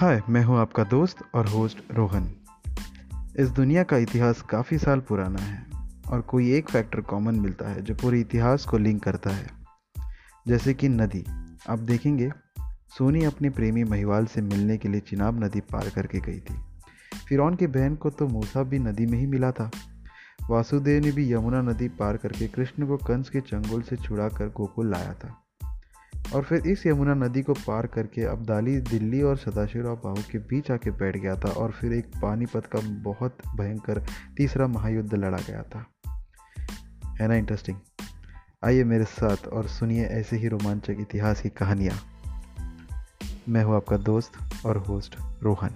हाय, मैं हूँ आपका दोस्त और होस्ट रोहन। इस दुनिया का इतिहास काफ़ी साल पुराना है और कोई एक फैक्टर कॉमन मिलता है जो पूरे इतिहास को लिंक करता है। जैसे कि नदी। आप देखेंगे, सोनी अपने प्रेमी महिवाल से मिलने के लिए चिनाब नदी पार करके गई थी। फिर की बहन को तो मूसा भी नदी में ही मिला था। वासुदेव ने भी यमुना नदी पार करके कृष्ण को कंस के चंगुल से छुड़ा कर गोकुल लाया था। और फिर इस यमुना नदी को पार करके अब्दाली, दिल्ली और सदाशिवराव बाहू के बीच आके बैठ गया था और फिर एक पानीपत का बहुत भयंकर तीसरा महायुद्ध लड़ा गया था। है ना इंटरेस्टिंग आइए मेरे साथ और सुनिए ऐसे ही रोमांचक इतिहास की कहानियाँ। मैं हूँ आपका दोस्त और होस्ट रोहन।